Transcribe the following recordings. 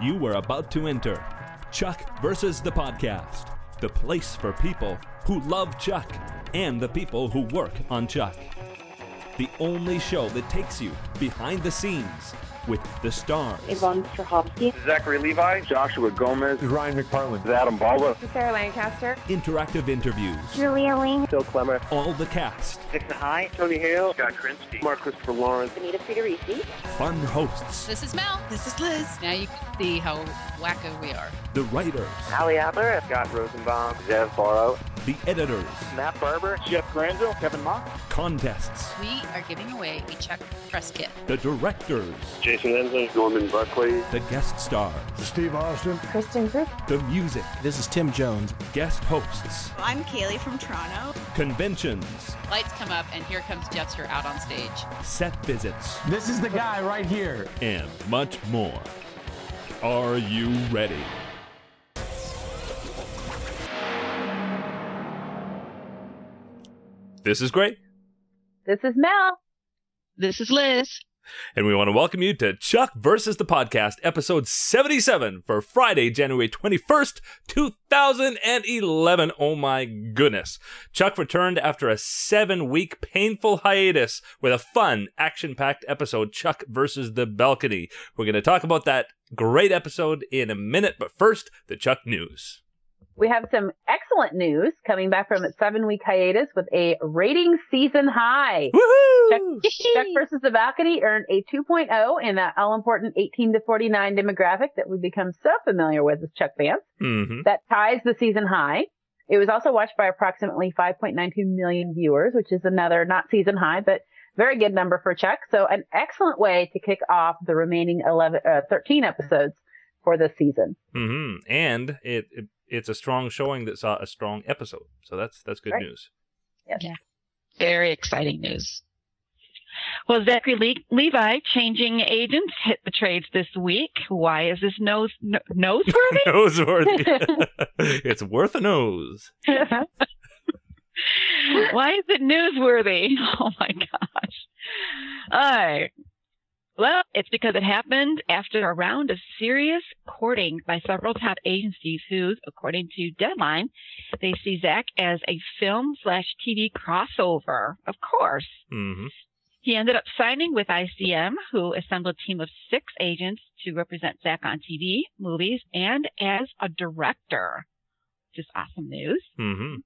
You were about to enter. Chuck versus the podcast, the place for people who love Chuck and the people who work on Chuck. The only show that takes you behind the scenes with the stars, Yvonne Strahovski. Zachary Levi, Joshua Gomez, Ryan McPartlin. Adam Baldwin, Sarah Lancaster. interactive interviews, Julia Ling. Phil Clemmer, all the cast, Dixon High, Tony Hale, Scott Krinsky, Mark Christopher Lawrence, Anita Friedericy. fun hosts, This is Mel. This is Liz. Now you can see how wacko we are. the writers, Ali Adler, Scott Rosenbaum, Zev Borow, the editors, Matt Barber, Jeff Granville, Kevin Mock, contests, We are giving away a Chuck press kit. the directors, Jason Ensler, Norman Buckley, the guest stars, Steve Austin. Kristin Kreuk. the music, This is Tim Jones. guest hosts, I'm Kaylee from Toronto. conventions, Lights come up, and here comes Jeffster out on stage. set visits, This is the guy right here. and much more. Are you ready? This is great, This is Mel. This is Liz. and we want to welcome you to Chuck versus the Podcast, episode 77 for Friday, January 21st, 2011. Oh my goodness. Chuck returned after a seven week painful hiatus with a fun, action packed episode, Chuck versus the Balcony. We're going to talk about that great episode in a minute, but first, the Chuck news. We have some excellent news coming back from its seven week hiatus with a rating season high. Chuck, Woohoo! Chuck versus the Balcony earned a 2.0 in that all important 18 to 49 demographic that we've become so familiar with as Chuck fans. hmm That ties the season high. It was also watched by approximately 5.92 million viewers, which is another not season high, but very good number for Chuck. So an excellent way to kick off the remaining 11, uh, 13 episodes for this season. hmm And it, it it's a strong showing that saw a strong episode. So that's that's good Right. news. Very exciting news. Well, Zachary Le- Levi changing agents hit the trades this week. Why is this nose no- noseworthy? Noseworthy. it's worth a nose. Why is it newsworthy? Oh my gosh. All right. Well, it's because it happened after a round of serious courting by several top agencies whose, according to Deadline, they see Zach as a film slash TV crossover. Of course. hmm He ended up signing with ICM, who assembled a team of six agents to represent Zach on TV, movies, and as a director. Which is awesome news. hmm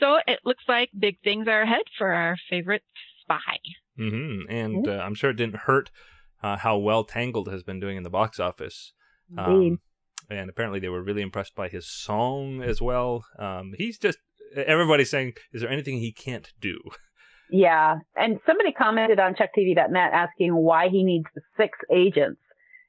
So it looks like big things are ahead for our favorite spy. hmm And uh, I'm sure it didn't hurt uh, how well Tangled has been doing in the box office. Um, and apparently they were really impressed by his song as well. Um, he's just everybody's saying, "Is there anything he can't do?" Yeah. And somebody commented on ChuckTV.net asking why he needs six agents.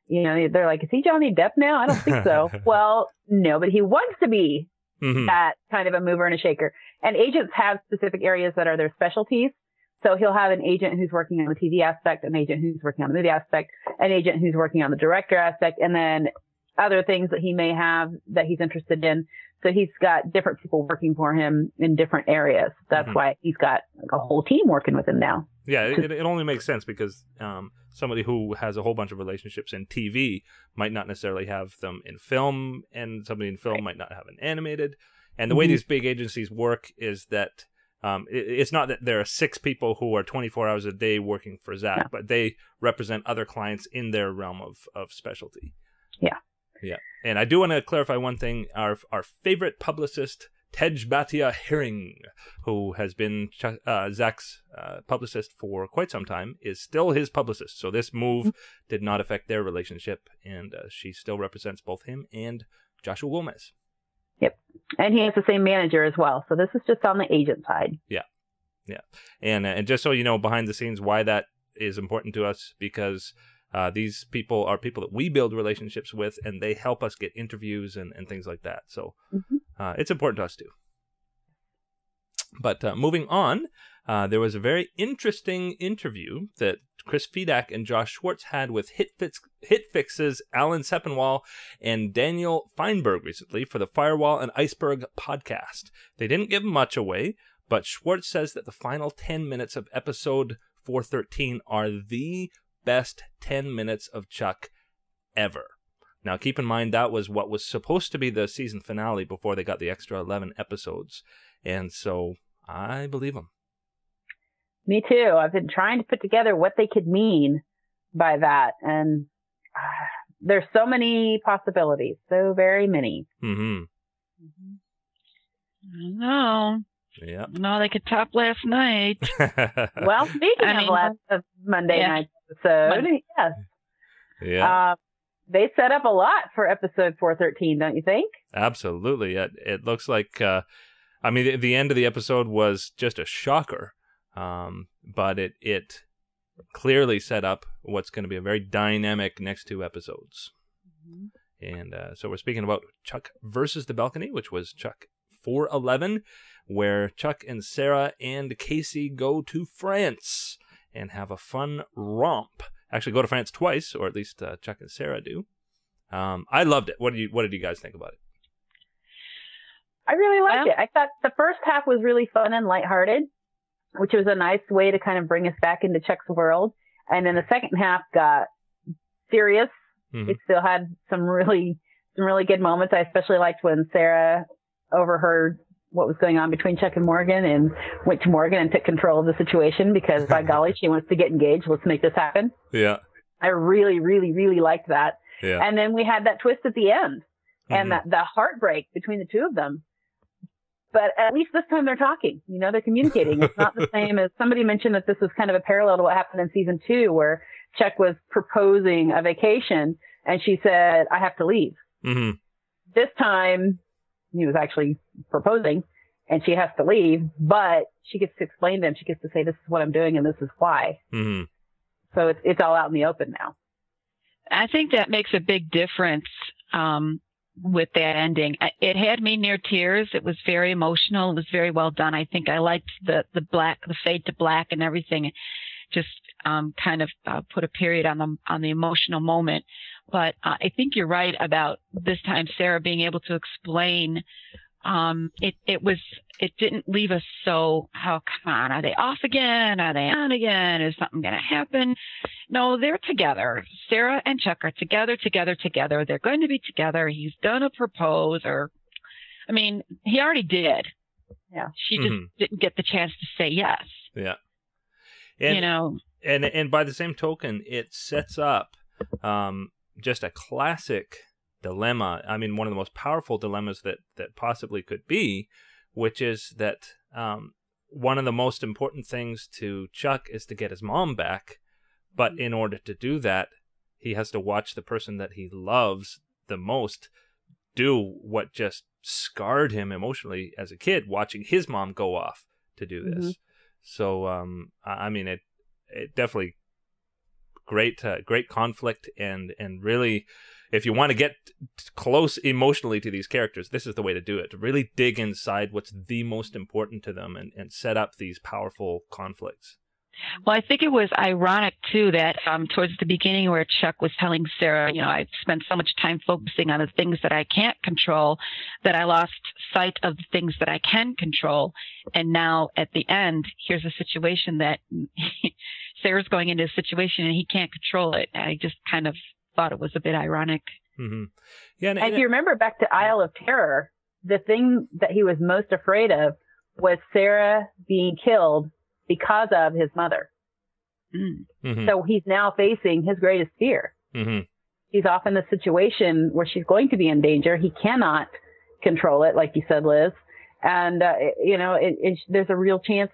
You know, they're like, is he Johnny Depp now? I don't think so. well, no, but he wants to be Mhm. that kind of a mover and a shaker. And agents have specific areas that are their specialties. So he'll have an agent who's working on the TV aspect, an agent who's working on the movie aspect, an agent who's working on the director aspect, and then other things that he may have that he's interested in. So he's got different people working for him in different areas. That's Mhm. why he's got like a whole team working with him now. Yeah, it, it only makes sense because um, somebody who has a whole bunch of relationships in TV might not necessarily have them in film, and somebody in film Right. might not have an animated. And the way Mhm. these big agencies work is that um, it, it's not that there are six people who are 24 hours a day working for Zach, No. but they represent other clients in their realm of, of specialty. Yeah. Yeah. And I do want to clarify one thing. Our, our favorite publicist, Tej Bhatia Herring, who has been uh, Zach's uh, publicist for quite some time, is still his publicist. So this move did not affect their relationship, and uh, she still represents both him and Joshua Gomez. And he has the same manager as well. So this is just on the agent side. Yeah. Yeah. And uh, and just so you know, behind the scenes, why that is important to us because uh, these people are people that we build relationships with, and they help us get interviews and, and things like that. So Mhm. uh, it's important to us too. But uh, moving on, uh, there was a very interesting interview that Chris Fedak and Josh Schwartz had with HitFix, HitFix's Alan Sepinwall and Daniel Fienberg recently for the Firewall and Iceberg podcast. They didn't give much away, but Schwartz says that the final 10 minutes of episode 413 are the best 10 minutes of Chuck ever. Now, keep in mind that was what was supposed to be the season finale before they got the extra 11 episodes. And so I believe them. Me too. I've been trying to put together what they could mean by that. And uh, there's so many possibilities. So very many. Mm-hmm. mm-hmm. No, Yep. no, they could top last night. Well, speaking I of mean, last of Monday yeah. night episode, Mon- yes. yeah. Uh, they set up a lot for episode 413, don't you think? Absolutely. It, it looks like, uh, I mean, the, the end of the episode was just a shocker, um, but it, it clearly set up what's going to be a very dynamic next two episodes. And uh, so we're speaking about Chuck versus the balcony, which was Chuck 411, where Chuck and Sarah and Casey go to France and have a fun romp. Actually, go to France twice, or at least uh, Chuck and Sarah do. Um, I loved it. What did you What did you guys think about it? I really liked Well- it. I thought the first half was really fun and lighthearted, which was a nice way to kind of bring us back into Chuck's world. And then the second half got serious. Mhm. It still had some really, some really good moments. I especially liked when Sarah overheard what was going on between Chuck and Morgan and went to Morgan and took control of the situation because by golly, she wants to get engaged. Let's make this happen. Yeah, I really, really, really liked that. yeah. And then we had that twist at the end and Mhm. that the heartbreak between the two of them. But at least this time they're talking. You know, they're communicating. It's not the same as somebody mentioned that this was kind of a parallel to what happened in season two, where Chuck was proposing a vacation and she said, "I have to leave." hmm This time he was actually proposing and she has to leave, but she gets to explain to him. She gets to say, "This is what I'm doing and this is why." hmm So it's it's all out in the open now. I think that makes a big difference um, with that ending. It had me near tears. It was very emotional. It was very well done. I think I liked the the black, the fade to black, and everything. Just um, kind of uh, put a period on the on the emotional moment. But uh, I think you're right about this time, Sarah being able to explain. Um, it it was it didn't leave us so how come on are they off again are they on again is something going to happen no, they're together. Sarah and Chuck are together, together, together. They're going to be together. He's gonna propose, or, I mean, he already did. Yeah. She just Mhm. didn't get the chance to say yes. Yeah. And, you know, and and by the same token, it sets up um, just a classic dilemma. I mean, one of the most powerful dilemmas that that possibly could be, which is that um, one of the most important things to Chuck is to get his mom back, but in order to do that, he has to watch the person that he loves the most do what just scarred him emotionally as a kid, watching his mom go off to do this. So, um, I I mean, it it definitely great uh, great conflict and and really if you want to get close emotionally to these characters this is the way to do it to really dig inside what's the most important to them and, and set up these powerful conflicts well, I think it was ironic too that um, towards the beginning where Chuck was telling Sarah, you know, I've spent so much time focusing on the things that I can't control that I lost sight of the things that I can control. And now at the end, here's a situation that Sarah's going into a situation and he can't control it. I just kind of thought it was a bit ironic. hmm yeah and, And if you remember back to Isle of Terror, the thing that he was most afraid of was Sarah being killed because of his mother. Mm. mhm, So he's now facing his greatest fear. mhm, He's off in the situation where she's going to be in danger. He cannot control it, like you said, Liz. And, uh, you know, it, it, there's a real chance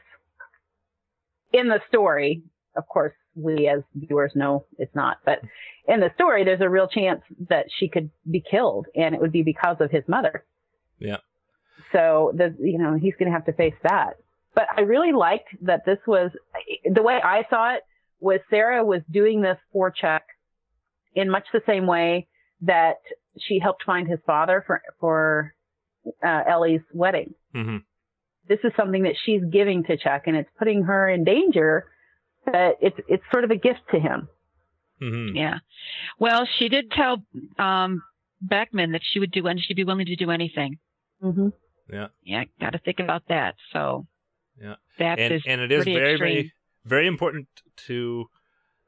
in the story. Of course, we as viewers know it's not, but in the story, there's a real chance that she could be killed and it would be because of his mother. Yeah. So the, you know, he's going to have to face that. But I really liked that this was the way I saw it was Sarah was doing this for Chuck in much the same way that she helped find his father for for uh, Ellie's wedding. mhm. This is something that she's giving to Chuck, and it's putting her in danger. But it's it's sort of a gift to him. Mhm. Yeah. Well, she did tell um, Beckman that she would do, and she'd be willing to do anything. Mm-hmm. Yeah, got to think about that. So, Yeah. that and is and it is very extreme. very very important to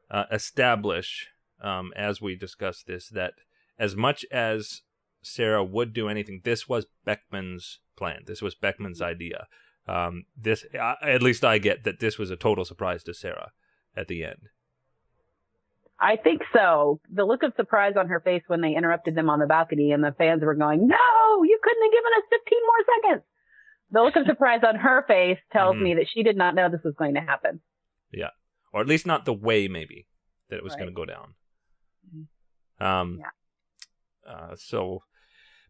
uh, establish um, as we discuss this that as much as Sarah would do anything, this was Beckman's plan. This was Beckman's idea. Um, this, uh, at least I get that this was a total surprise to Sarah at the end. I think so. The look of surprise on her face when they interrupted them on the balcony and the fans were going, no, you couldn't have given us 15 more seconds. The look of surprise on her face tells Mhm. me that she did not know this was going to happen. Yeah, or at least not the way maybe that it was Right. going to go down. Mhm. Um, Yeah. uh, so,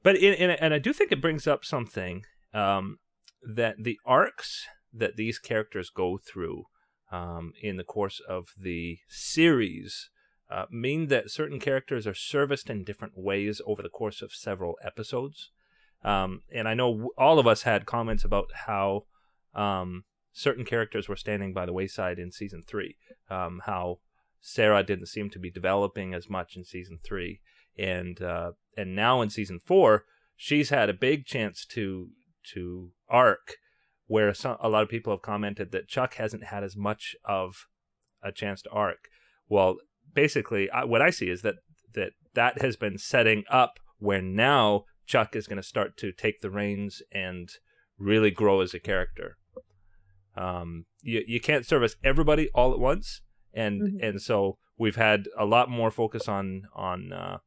but in, in, and I do think it brings up something um, that the arcs that these characters go through um, in the course of the series uh, mean that certain characters are serviced in different ways over the course of several episodes. Um, and I know all of us had comments about how um, certain characters were standing by the wayside in season three. Um, how Sarah didn't seem to be developing as much in season three, and uh, and now in season four, she's had a big chance to to arc, where some, a lot of people have commented that Chuck hasn't had as much of a chance to arc. Well, basically, I, what I see is that that that has been setting up where now Chuck is going to start to take the reins and really grow as a character. Um, you you can't service everybody all at once, and Mhm. and so we've had a lot more focus on on uh,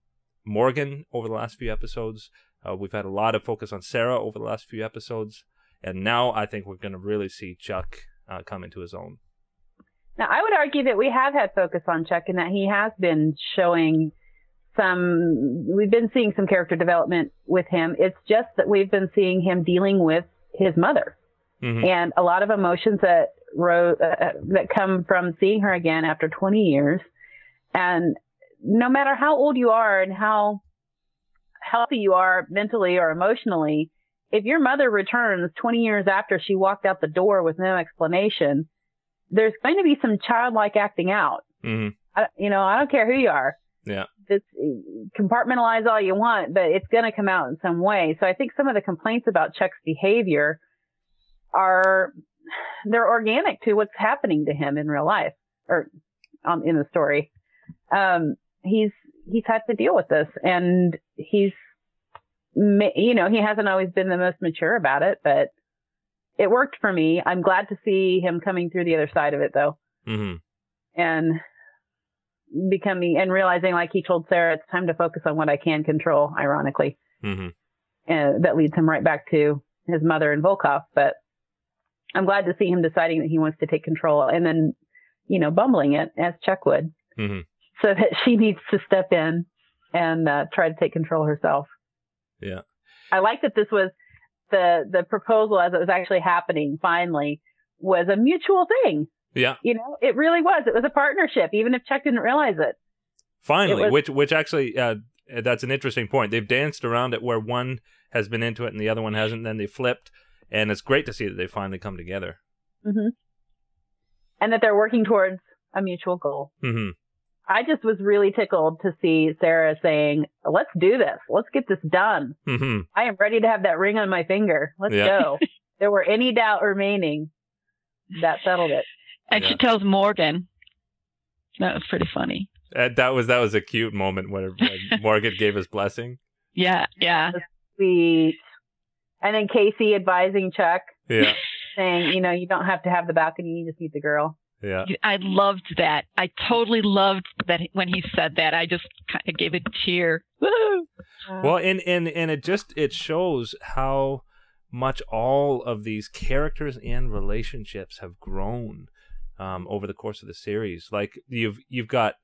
Morgan over the last few episodes. Uh, we've had a lot of focus on Sarah over the last few episodes, and now I think we're going to really see Chuck uh, come into his own. Now, I would argue that we have had focus on Chuck and that he has been showing some, we've been seeing some character development with him. It's just that we've been seeing him dealing with his mother Mhm. and a lot of emotions that ro- uh, that come from seeing her again after 20 years. And no matter how old you are and how healthy you are mentally or emotionally, if your mother returns 20 years after she walked out the door with no explanation, there's going to be some childlike acting out. Mhm. I, you know, I don't care who you are. Yeah. This compartmentalize all you want, but it's going to come out in some way. So I think some of the complaints about Chuck's behavior are they're organic to what's happening to him in real life or um, in the story. Um, he's he's had to deal with this, and he's you know he hasn't always been the most mature about it, but it worked for me. I'm glad to see him coming through the other side of it, though Mhm. and becoming and realizing like he told Sarah it's time to focus on what I can control ironically Mhm. and that leads him right back to his mother and Volkov but I'm glad to see him deciding that he wants to take control and then you know bumbling it as Chuck would Mhm. so that she needs to step in and uh, try to take control herself Yeah. I like that this was the the proposal as it was actually happening finally was a mutual thing Yeah. you know, it really was. It was a partnership, even if Chuck didn't realize it. Finally, was- which which actually uh, that's an interesting point. They've danced around it where one has been into it and the other one hasn't. Then they flipped, and it's great to see that they finally come together. hmm And that they're working towards a mutual goal. hmm I just was really tickled to see Sarah saying, let's do this. Let's get this done. hmm I am ready to have that ring on my finger. Let's Yeah. go. there were any doubt remaining. That settled it. And Yeah. she tells Morgan. That was pretty funny. Uh, that was that was a cute moment when, when Morgan gave his blessing. Yeah, yeah. Sweet. And then Casey advising Chuck, Yeah, saying, you know, you don't have to have the balcony, you just need the girl. Yeah, I loved that. I totally loved that when he said that. I just kind of gave a tear. Woo! Well, and and and it just it shows how much all of these characters and relationships have grown um, over the course of the series. Like you've you've got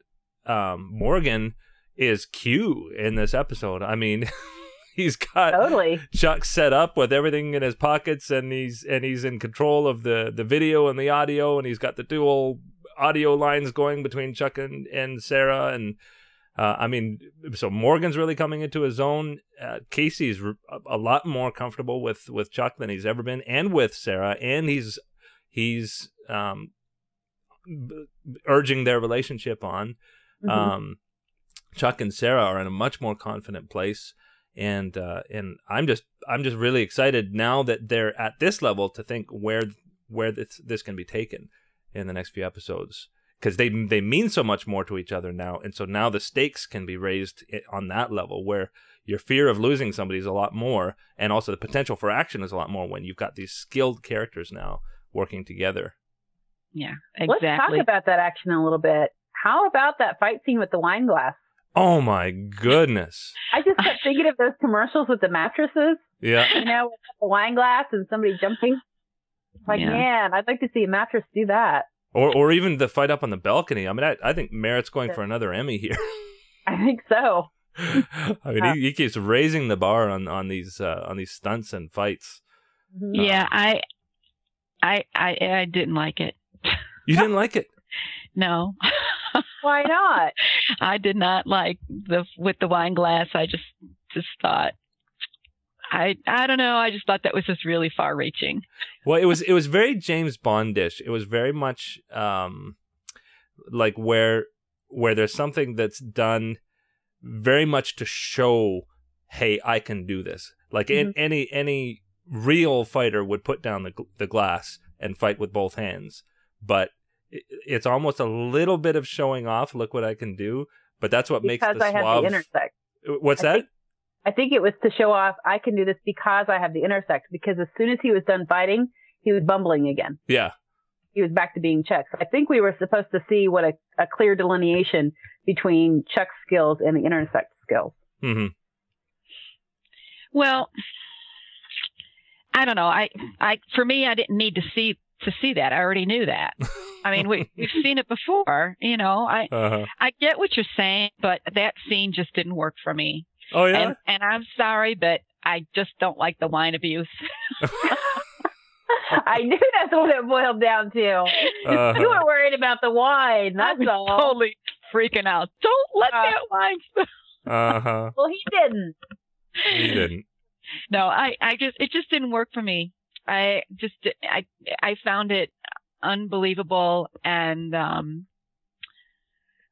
um, Morgan is Q in this episode. I mean, he's got Totally. Chuck set up with everything in his pockets, and he's and he's in control of the the video and the audio, and he's got the dual audio lines going between Chuck and and Sarah, and uh, I mean, so Morgan's really coming into his own. Uh, Casey's a lot more comfortable with with Chuck than he's ever been, and with Sarah, and he's he's um, b- urging their relationship on. Mhm. Um, Chuck and Sarah are in a much more confident place, and uh, and I'm just I'm just really excited now that they're at this level to think where where this this can be taken in the next few episodes. because they they mean so much more to each other now, and so now the stakes can be raised on that level where your fear of losing somebody is a lot more, and also the potential for action is a lot more when you've got these skilled characters now working together. Yeah, Let's talk about that action a little bit. How about that fight scene with the wine glass? Oh my goodness! I just kept thinking of those commercials with the mattresses, Yeah, you know, with the wine glass and somebody jumping. Like, Yeah. man, I'd like to see a mattress do that. or or even the fight up on the balcony. I mean, I, I think Merritt's going for another Emmy here. I think so. I mean, he, he keeps raising the bar on on these uh, on these stunts and fights. Mhm. yeah, I, I, I, I didn't like it. You didn't like it? No, Why not? I did not like the with the wine glass. I just just thought. I I don't know. I just thought that was just really far reaching. Well, it was it was very James Bondish. It was very much um like where where there's something that's done very much to show, hey, I can do this. Like in, any any real fighter would put down the the glass and fight with both hands, but it, it's almost a little bit of showing off. Look what I can do. But that's what makes Because the I have the intersect. What's I that? think- I think it was to show off I can do this because I have the intersect. Because as soon as he was done fighting, he was bumbling again. Yeah. He was back to being Chuck. So I think we were supposed to see what a, a clear delineation between Chuck's skills and the intersect skills. Mm-hmm. Well, I don't know. I I for me, I didn't need to see to see that. I already knew that. I mean, we we've seen it before. You know, I Uh-huh. I get what you're saying, but that scene just didn't work for me. Oh yeah. And and I'm sorry, but I just don't like the wine abuse. I knew that's what it boiled down to. Uh-huh. You were worried about the wine. I That's was all. totally freaking out. Don't let Uh, that wine. Uh huh. Well, he didn't. He didn't. No, I I just it just didn't work for me. I just I I found it unbelievable and um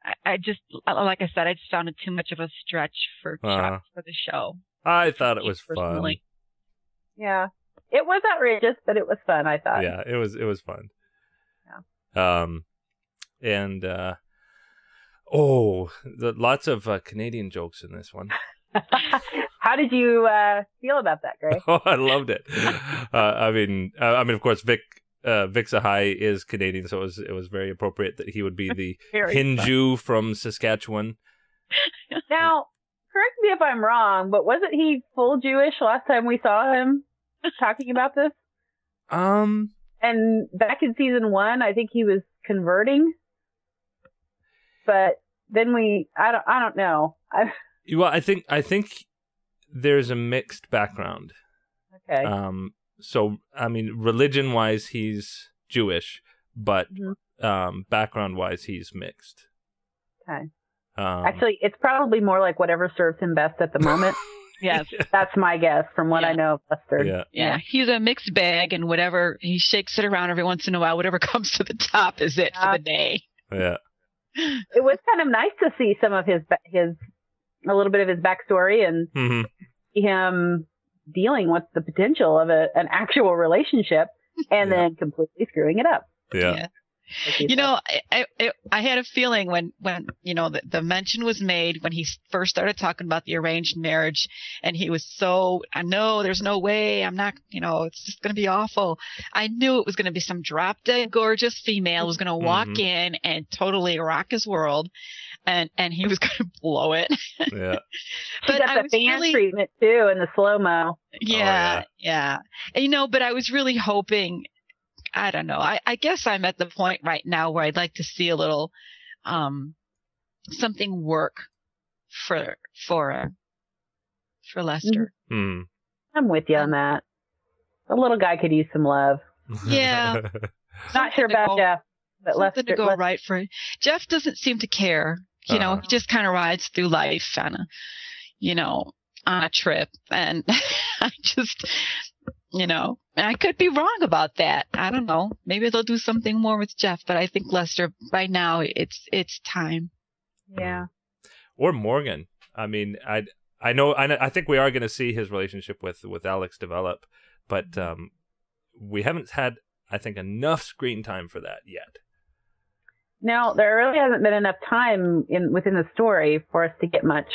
I, I just like I said I just found it too much of a stretch for Uh-huh. for the show. I thought it was fun. Yeah. It was outrageous, but it was fun, I thought. yeah it was it was fun Yeah. um and uh oh the, lots of uh, canadian jokes in this one How did you uh, feel about that, Gray? oh i loved it uh, i mean uh, i mean of course vic uh, Vik Sahay is Canadian, so it was it was very appropriate that he would be the Hinju from Saskatchewan. Now, correct me if I'm wrong, but wasn't he full Jewish last time we saw him talking about this? Um, And back in season one, I think he was converting. But then we, I don't, I don't know. I, well, I think I think there's a mixed background. okay. Um, so I mean, religion wise, he's Jewish, but Mhm. um, background wise, he's mixed. Okay. Um, Actually, it's probably more like whatever serves him best at the moment. Yes. That's my guess from what I know of Lester. yeah, Yeah, he's a mixed bag, and whatever he shakes it around every once in a while, whatever comes to the top is it for the day. yeah, It was kind of nice to see some of his, his, a little bit of his backstory and hmm see him dealing with the potential of a, an actual relationship and Yeah. then completely screwing it up. yeah, Yeah. Like he You know, I, I I had a feeling when when you know the, the mention was made when he first started talking about the arranged marriage, and he was so I know there's no way I'm not you know it's just gonna be awful. I knew it was gonna be some drop dead gorgeous female who was gonna walk Mhm. in and totally rock his world, and and he was gonna blow it. yeah. She but got I the was fan really- treatment too in the slow mo. Yeah, yeah. And, you know, but I was really hoping. I don't know. I, I guess I'm at the point right now where I'd like to see a little, um, something work for for uh, for Lester. Hmm. I'm with you on that. The little guy could use some love. Yeah. Not sure Something to about go- Jeff, but Something Lester. to go Lester- right for. Jeff doesn't seem to care. You know, Uh-huh. he just kind of rides through life on a, you know, on a trip, and I just, you know, and I could be wrong about that. I don't know. Maybe they'll do something more with Jeff, but I think Lester by now it's it's time. Yeah. or Morgan. I mean, I I know I I think we are going to see his relationship with with Alex develop, but um, we haven't had I think enough screen time for that yet. Now there really hasn't been enough time in within the story for us to get much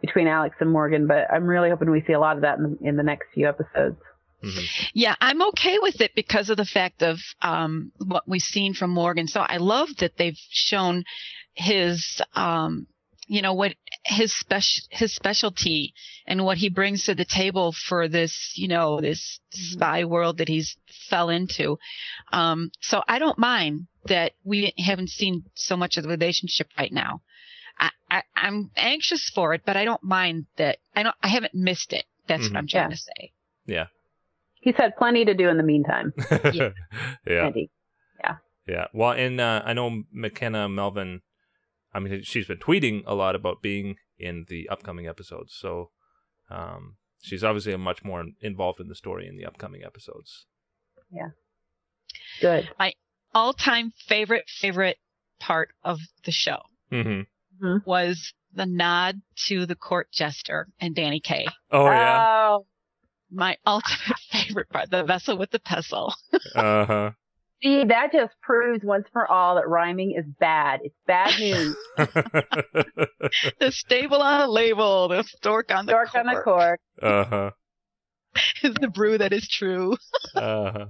between Alex and Morgan, but I'm really hoping we see a lot of that in in the next few episodes. Mhm. Yeah, I'm okay with it because of the fact of um, what we've seen from Morgan. So I love that they've shown his, um, you know, what his special his specialty and what he brings to the table for this, you know, this spy world that he's fell into. Um, so I don't mind that we haven't seen so much of the relationship right now. I, I, I'm anxious for it, but I don't mind that. I don't. I haven't missed it. That's Mhm. what I'm trying Yeah. to say. He's had plenty to do in the meantime. Yeah. yeah. Andy. Yeah. Well, and uh, I know Mekenna Melvin. I mean, she's been tweeting a lot about being in the upcoming episodes, so um, she's obviously much more involved in the story in the upcoming episodes. Yeah. Good. My all-time favorite favorite part of the show Mm-hmm. was the nod to the court jester and Danny Kaye. Oh yeah. Oh, My ultimate favorite part, the vessel with the pestle. Uh huh. see, that just proves once for all that rhyming is bad. It's bad news. the stable on a label, the stork on the Dork cork on the cork. uh huh. is the brew that is true. Uh huh.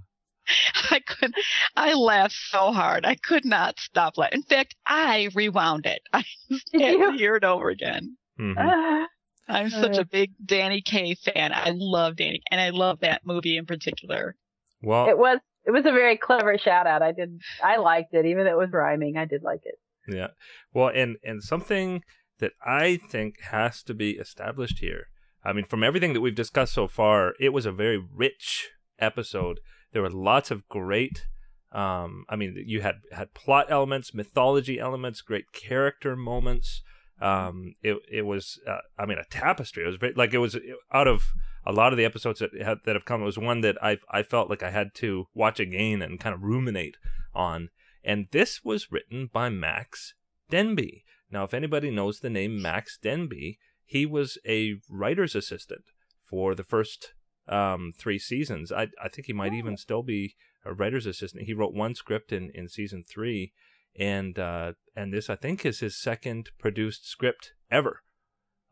I could, I laughed so hard. I could not stop laughing. In fact, I rewound it. I just Did had to hear it over again. hmm Ah, I'm such a big Danny Kaye fan. I love Danny, and I love that movie in particular. Well, it was it was a very clever shout out. I did I liked it, even though it was rhyming. I did like it. Yeah. Well, and and something that I think has to be established here. I mean, from everything that we've discussed so far, it was a very rich episode. There were lots of great. Um, I mean, you had had plot elements, mythology elements, great character moments. Um, it it was, uh, I mean, a tapestry. It was very, like it was out of a lot of the episodes that have, that have come. It was one that I I felt like I had to watch again and kind of ruminate on. And this was written by Max Denby. Now, if anybody knows the name Max Denby, he was a writer's assistant for the first um, three seasons. I, I think he might even still be a writer's assistant. He wrote one script in, in season three, and uh, and this I think is his second produced script ever.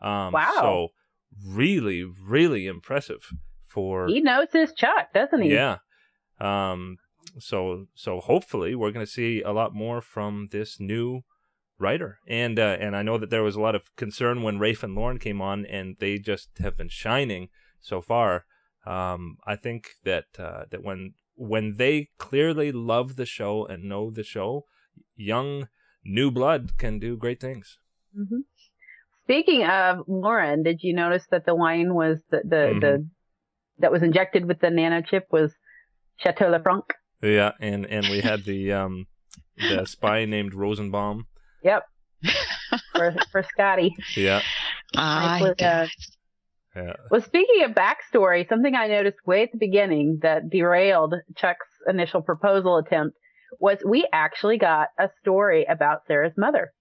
Um, Wow. So really, really impressive for He knows his Chuck, doesn't he? yeah. Um. So so hopefully we're going to see a lot more from this new writer, and uh, and I know that there was a lot of concern when Rafe and Lauren came on, and they just have been shining so far. Um. I think that uh, that when when they clearly love the show and know the show, young new blood can do great things. hmm Speaking of Lauren, did you notice that the wine was the the, Mhm. the that was injected with the nano chip was Chateau Lafranc? Yeah, and and we had the um the spy named Rosenbaum. Yep. for for Scotty. Yeah. I was, uh, Yeah. Well, speaking of backstory, something I noticed way at the beginning that derailed Chuck's initial proposal attempt was we actually got a story about Sarah's mother.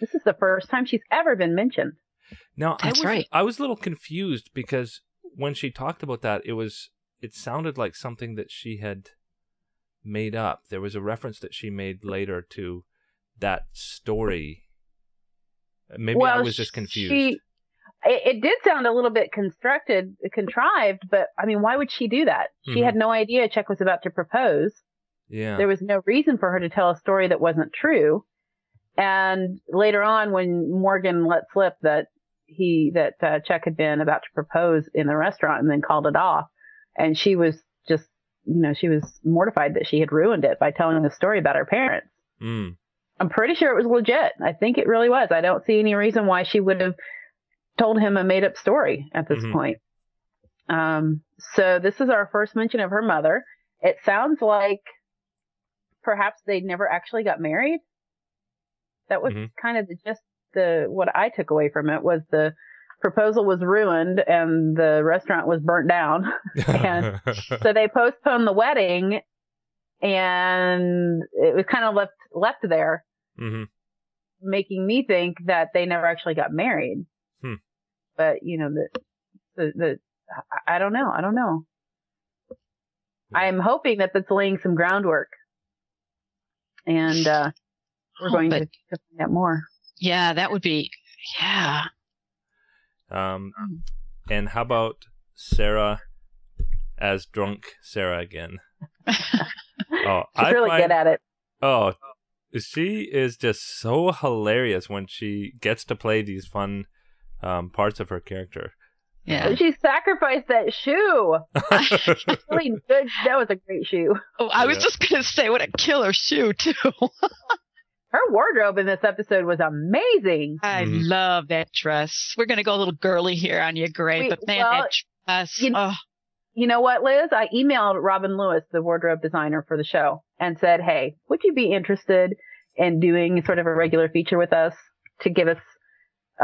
This is the first time she's ever been mentioned. Now I That's was right. I was a little confused because when she talked about that, it was it sounded like something that she had made up. There was a reference that she made later to that story. Maybe I was just confused. She, it, it did sound a little bit constructed, contrived, but I mean, why would she do that? She Mhm. had no idea Chuck was about to propose. Yeah. There was no reason for her to tell a story that wasn't true. And later on, when Morgan let slip that he that uh, Chuck had been about to propose in the restaurant and then called it off, and she was just, you know, she was mortified that she had ruined it by telling the story about her parents. Mm. I'm pretty sure it was legit. I think it really was. I don't see any reason why she would have told him a made up story at this Mhm. point. Um, so this is our first mention of her mother. It sounds like perhaps they never actually got married. That was Mhm. kind of the, just the what I took away from it was the proposal was ruined and the restaurant was burnt down. And so they postponed the wedding and it was kind of left left there hmm making me think that they never actually got married. Hmm. But you know the the, the I- I don't know. I don't know. I'm hoping that that's laying some groundwork. And uh we're Oh, going but- to, to find out more. Yeah, that would be. Yeah. Um, and how about Sarah as drunk Sarah again? Oh, She's I really find, good at it. Oh, she is just so hilarious when she gets to play these fun um, parts of her character. Yeah. She sacrificed that shoe. Really good. That was a great shoe. Oh, I was Yeah. just gonna say what a killer shoe too. Her wardrobe in this episode was amazing. I Mhm. love that dress. We're gonna go a little girly here on you, Gray, Wait, but man, well, that dress. you- oh, You know what, Liz? I emailed Robin Lewis, the wardrobe designer for the show, and said, "Hey, would you be interested in doing sort of a regular feature with us to give us,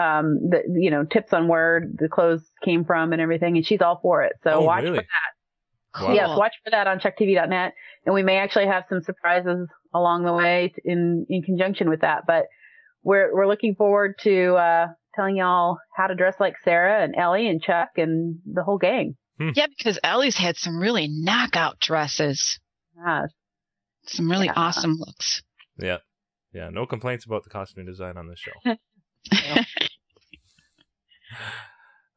um, the you know tips on where the clothes came from and everything?" And she's all for it. So Oh, watch really? for that. Wow. Yes, watch for that on ChuckTV.net, and we may actually have some surprises along the way in in conjunction with that. But we're we're looking forward to uh, telling y'all how to dress like Sarah and Ellie and Chuck and the whole gang. yeah, because Ellie's had some really knockout dresses, Yeah. some really Yeah. awesome looks. Yeah. Yeah. No complaints about the costume design on this show.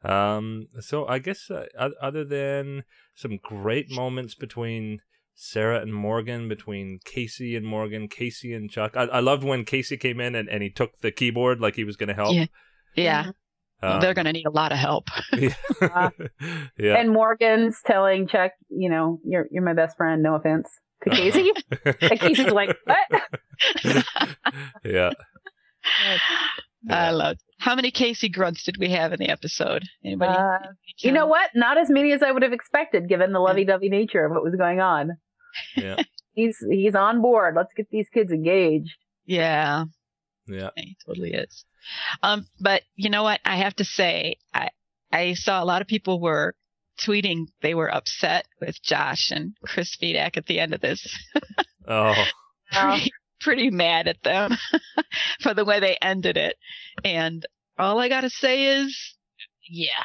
Um, so I guess uh, other than some great moments between Sarah and Morgan, between Casey and Morgan, Casey and Chuck. I, I loved when Casey came in and, and he took the keyboard like he was going to help. Yeah. yeah, Um, they're gonna need a lot of help. yeah. yeah. And Morgan's telling Chuck, you know, you're you're my best friend. No offense to Uh-huh. Casey. and Casey's like, what? yeah. I love. How many Casey grunts did we have in the episode? Anybody? Uh, you know what? Not as many as I would have expected, given the lovey-dovey nature of what was going on. Yeah. He's he's on board. Let's get these kids engaged. Yeah, Yeah. he totally is. Um, but you know what? I have to say, I I saw a lot of people were tweeting they were upset with Josh and Chris Fedak at the end of this. Oh. Pretty, pretty mad at them for the way they ended it. And all I gotta say is, yeah,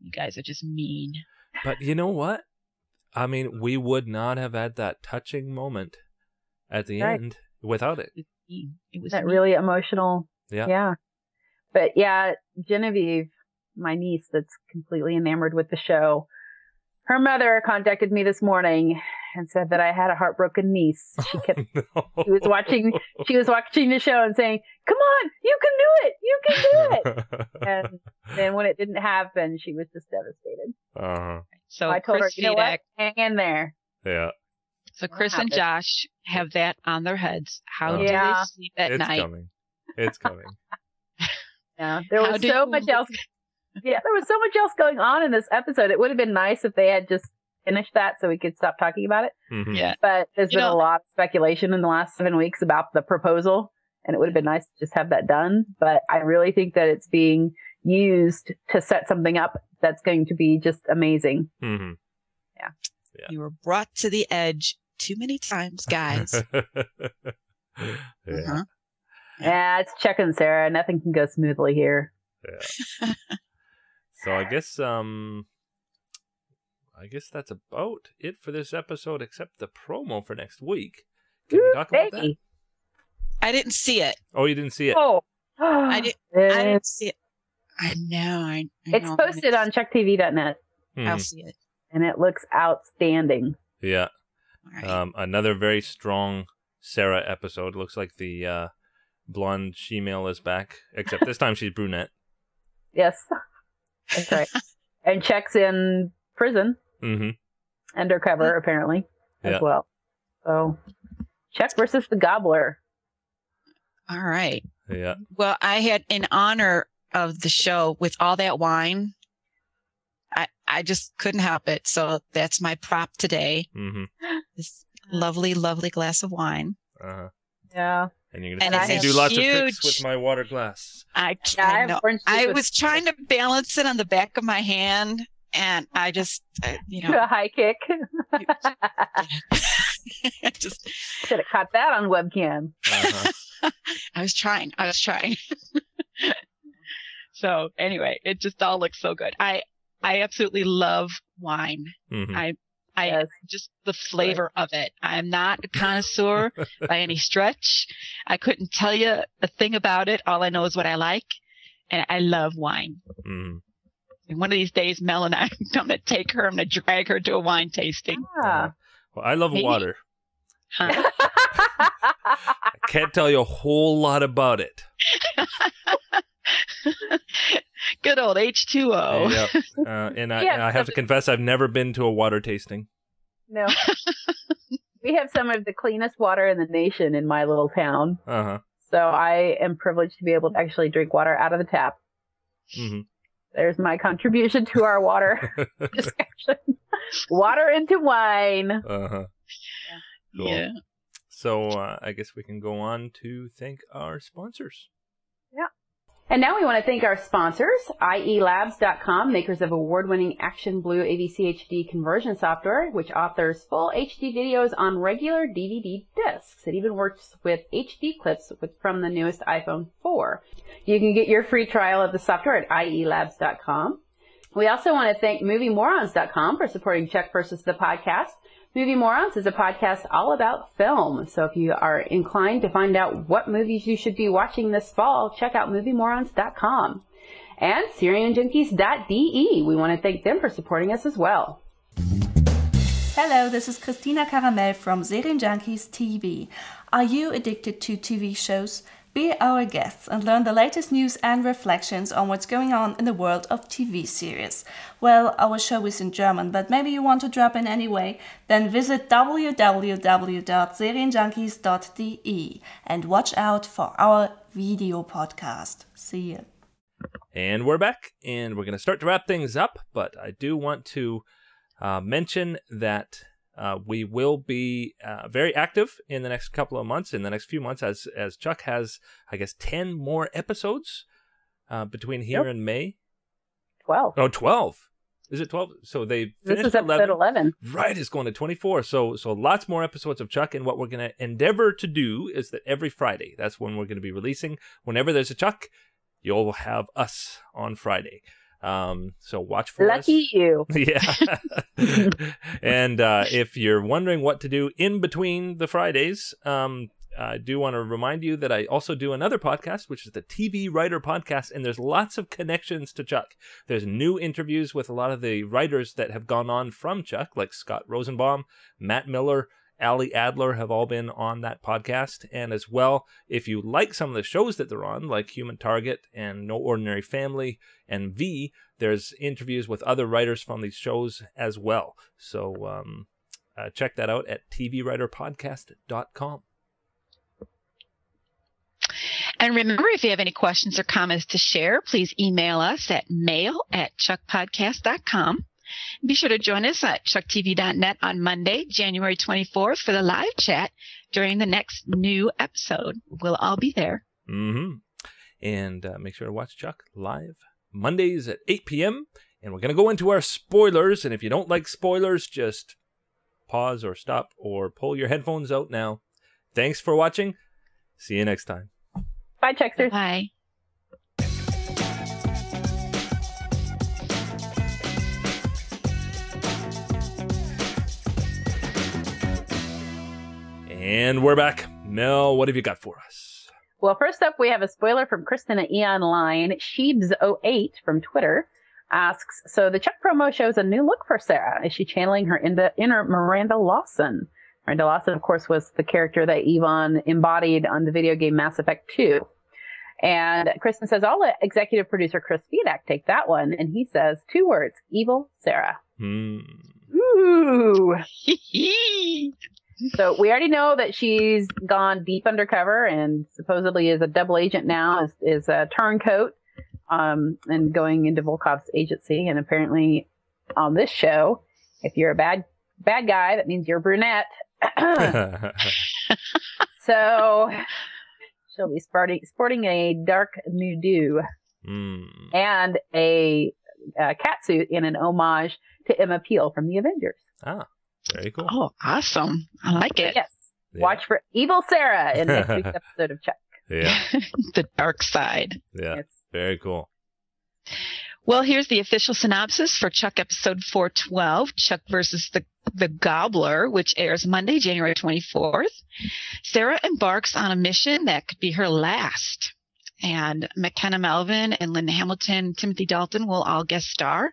you guys are just mean. But you know what? I mean, we would not have had that touching moment at the Right. end without it. It was that mean. really emotional. Yeah. Yeah. But yeah, Genevieve, my niece that's completely enamored with the show, her mother contacted me this morning and said that I had a heartbroken niece. She kept no. she was watching she was watching the show and saying, "Come on, you can do it. You can do it." And then when it didn't happen, she was just devastated. uh-huh. So I told Chris her, "You know Fedak, what? Hang in there." Yeah. so Chris and? Josh have that on their heads. How do Yeah. they sleep at it's night? coming. It's coming. Yeah, there How was so you- much else. Yeah, there was so much else going on in this episode. It would have been nice if they had just finished that so we could stop talking about it. Mhm. Yeah. But there's You been a lot of speculation in the last seven weeks about the proposal, and it would have been nice to just have that done. But I really think that it's being used to set something up that's going to be just amazing. Mhm. Yeah. You were brought to the edge too many times, guys. yeah. Uh-huh. Yeah, it's Chuck and Sarah. Nothing can go smoothly here. Yeah. So I guess um I guess that's about it for this episode except the promo for next week. Can we Woo, talk about that? I didn't see it. Oh, you didn't see it. Oh, I did- I didn't see it. I know. I, I it's know, posted on ChuckTV.net, I'll Mhm. see it. and it looks outstanding. Yeah. All right. Um another very strong Sarah episode. Looks like the uh blonde she-male is back, except this time she's brunette. Yes, that's right. and Chuck's in prison. Mhm. undercover apparently Yeah. as well. So Chuck versus the Gobbler. All right. Yeah. Well, I had in honor of the show with all that wine. I I just couldn't help it. So that's my prop today. Mhm. This lovely, lovely glass of wine. Uh-huh. Yeah, And you're going to it's see do lots of tricks with my water glass. I, yeah. I, I have know. orange juice I was trying to balance it on the back of my hand, and I just, uh, you know, a high kick. I just, Should have caught that on webcam. Uh-huh. I was trying. I was trying. So anyway, it just all looks so good. I I absolutely love wine. Mhm. I I Yes. just the flavor of it. I'm not a connoisseur by any stretch. I couldn't tell you a thing about it. All I know is what I like, and I love wine. Mm. And one of these days, Mel and I are going to take her. I'm going to drag her to a wine tasting. Ah. Well, I love Maybe. water. Huh? I can't tell you a whole lot about it. Good old H2O. Yep. Uh, and I, Yeah, I have to confess, I've never been to a water tasting. no. we have some of the cleanest water in the nation in my little town. Uh huh. So I am privileged to be able to actually drink water out of the tap. hmm There's my contribution to our water discussion. water into wine. Uh huh. Cool. Yeah. So uh, I guess we can go on to thank our sponsors. And now we want to thank our sponsors, IELabs.com, makers of award-winning Action Blue AVC HD conversion software, which authors full HD videos on regular DVD discs. It even works with HD clips with, from the newest iPhone 4. You can get your free trial of the software at IELabs.com. We also want to thank MovieMorons.com for supporting Chuck versus the podcast. Movie Morons is a podcast all about film. So if you are inclined to find out what movies you should be watching this fall, check out MovieMorons.com. And Serienjunkies.de. We want to thank them for supporting us as well. Hello, this is Christina Caramel from Serienjunkies TV. Are you addicted to TV shows? Be our guests and learn the latest news and reflections on what's going on in the world of TV series. Well, our show is in German, but maybe you want to drop in anyway? Then visit www.serienjunkies.de and watch out for our video podcast. See you. And we're back, and we're going to start to wrap things up. But I do want to uh, mention that uh, we will be uh, very active in the next couple of months, in the next few months, as as Chuck has, I guess, ten more episodes uh, between here Yep. and May. 12. Oh, 12. Is it 12? So they This finished is episode 11. Right, it's going to 24. So so lots more episodes of Chuck and what we're going to endeavor to do is that every Friday, that's when we're going to be releasing. Whenever there's a Chuck, you'll have us on Friday. Um so watch for us. Lucky you. yeah. and uh, if you're wondering what to do in between the Fridays, um, I do want to remind you that I also do another podcast, which is the TV Writer Podcast, and there's lots of connections to Chuck. There's new interviews with a lot of the writers that have gone on from Chuck, like Scott Rosenbaum, Matt Miller, Ali Adler have all been on that podcast. And as well, if you like some of the shows that they're on, like Human Target and No Ordinary Family and V, there's interviews with other writers from these shows as well. So um, uh, check that out at tvwriterpodcast.com. And remember, if you have any questions or comments to share, please email us at mail at chuckpodcast.com. Be sure to join us at chucktv.net on Monday, January 24th for the live chat during the next new episode. We'll all be there. hmm And uh, make sure to watch Chuck live Mondays at 8 p.m. And we're going to go into our spoilers. And if you don't like spoilers, just pause or stop or pull your headphones out now. Thanks for watching. See you next time. Bye, Chucksters. Bye. And we're back. Mel, what have you got for us? Well, first up, we have a spoiler from Kristen at Eon Line. Sheebs08 from Twitter asks, so the Chuck promo shows a new look for Sarah. Is she channeling her inner, inner Miranda Lawson? Miranda Lawson, of course, was the character that Yvonne embodied on the video game Mass Effect 2. And Kristen says, I'll let executive producer Chris Fedak take that one. And he says, two words, evil Sarah. Hmm. Ooh. So we already know that she's gone deep undercover and supposedly is a double agent now, is, is a turncoat, um, and going into Volkov's agency. And apparently on this show, if you're a bad, bad guy, that means you're a brunette. so she'll be sporting, sporting a dark nude Hmm. and a, uh cat suit in an homage to Emma Peel from the Avengers. Ah, very cool. Oh, awesome. I like it. Yes. Yeah. Watch for Evil Sarah in next week's episode of Chuck. Yeah, the dark side. yeah, Yes. very cool. Well, here's the official synopsis for Chuck episode 412, Chuck versus the The Gobbler, which airs Monday, January 24th. Sarah embarks on a mission that could be her last. And Mekenna Melvin and Linda Hamilton, Timothy Dalton will all guest star.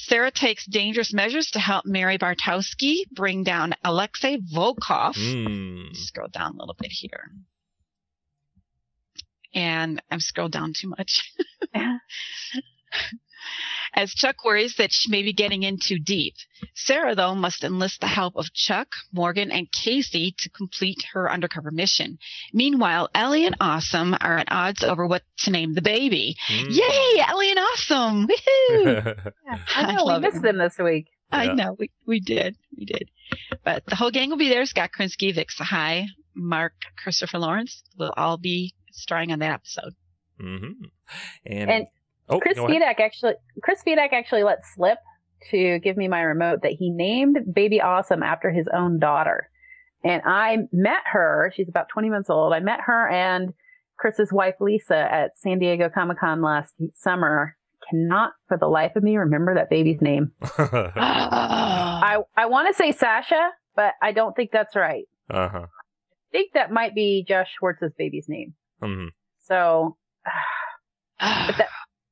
Sarah takes dangerous measures to help Mary Bartowski bring down Alexei Volkov. Mm. Scroll down a little bit here. And I've scrolled down too much. As Chuck worries that she may be getting in too deep, Sarah, though, must enlist the help of Chuck, Morgan, and Casey to complete her undercover mission. Meanwhile, Ellie and Awesome are at odds over what to name the baby. Mm. Yay, Ellie and Awesome! Woohoo! I know we love it. missed them this week. I know we, we did we did, but the whole gang will be there. Scott Krinsky, Vik Sahay, Mark, Christopher Lawrence will all be starring on that episode. hmm And, And oh, Chris go. Fedak actually, Chris Fedak actually let slip to give me my remote that he named Baby Awesome after his own daughter. And I met her. She's about 20 months old. I met her and Chris's wife Lisa at San Diego Comic Con last summer. Cannot for the life of me remember that baby's name. Ah. I I want to say Sasha, but I don't think that's right. uh huh. I think that might be Josh Schwartz's baby's name. hmm So but that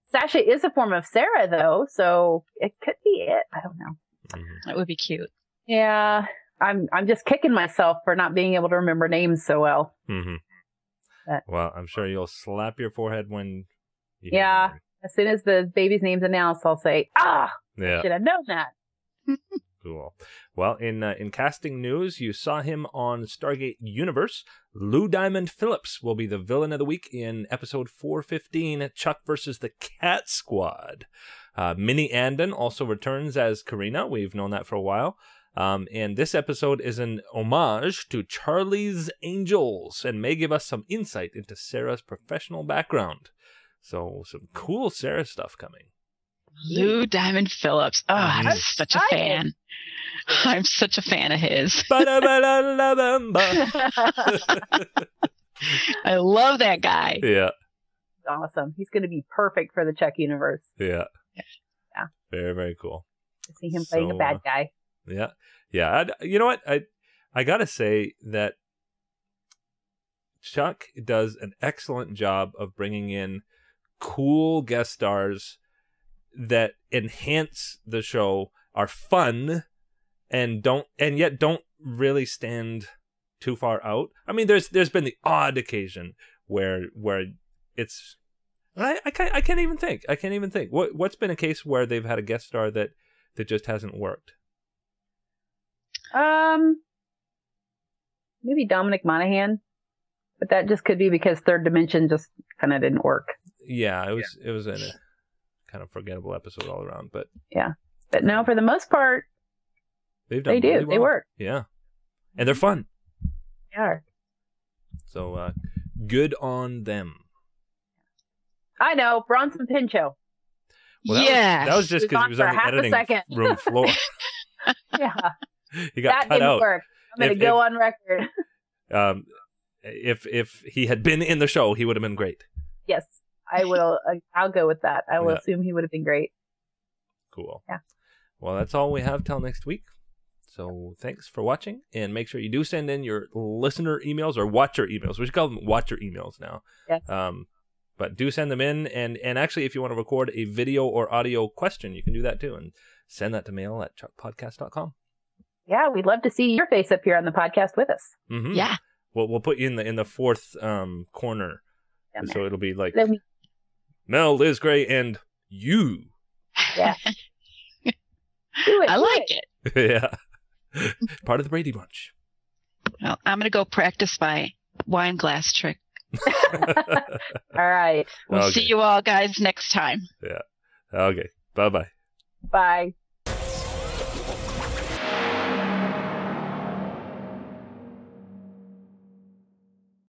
Sasha is a form of Sarah though, so it could be it. I don't know. that would be cute. Yeah, I'm I'm just kicking myself for not being able to remember names so well. hmm But- Well, I'm sure you'll slap your forehead when. You Yeah. As soon as the baby's name's announced, I'll say, "Ah. Yeah. should have known that." Cool. Well, in uh, in casting news, you saw him on Stargate Universe. Lou Diamond Phillips will be the villain of the week in episode 415, Chuck versus the Cat Squad. Uh, Mini Andén also returns as Carina. We've known that for a while. Um, and this episode is an homage to Charlie's Angels and may give us some insight into Sarah's professional background. So, some cool Sarah stuff coming. Lou Diamond Phillips. Oh, I'm I'm such a fan. I'm such a fan of his. I love that guy. yeah. awesome. He's going to be perfect for the Chuck universe. Yeah. Yeah. Very very cool. To see him playing So, a bad uh, guy. Yeah. Yeah. I'd, you know what? I I gotta say that Chuck does an excellent job of bringing in cool guest stars that enhance the show, are fun, and don't and yet don't really stand too far out. I mean, there's there's been the odd occasion where where it's I, I can't I can't even think. I can't even think. What what's been a case where they've had a guest star that that just hasn't worked? Um, maybe Dominic Monaghan, but that just could be because Third Dimension just kind of didn't work. Yeah, it was it was in a kind of forgettable episode all around, but yeah, But no, for the most part, they've done they do. really They work. Yeah, and they're fun. They are. So uh, good on them. I know Bronson Pinchot. Well, that was, that was just He was because on he was on the editing second. room floor. Yeah, he got that cut didn't out. work. I'm going If- to go if- on record. Um, if if he had been in the show, he would have been great. yes, I will. Uh, I'll go with that. I will Yeah. assume he would have been great. Cool. Yeah. Well, that's all we have till next week. So thanks for watching, and make sure you do send in your listener emails or watcher emails. We should call them watcher emails now. Yes. Um, but do send them in, and and actually, if you want to record a video or audio question, you can do that too, and send that to mail at chuckpodcast.com. Yeah, we'd love to see your face up here on the podcast with us. Mm-hmm. Yeah. We'll we'll put you in the in the fourth um corner, Down so there. it'll be like Then we- Mel, Liz Gray, and you. Yeah. It. I like it. it. yeah. Part of the Brady Bunch. Well, I'm going to go practice my wine glass trick. All right. We'll Okay. see you all guys next time. Yeah. Okay. Bye bye. Bye.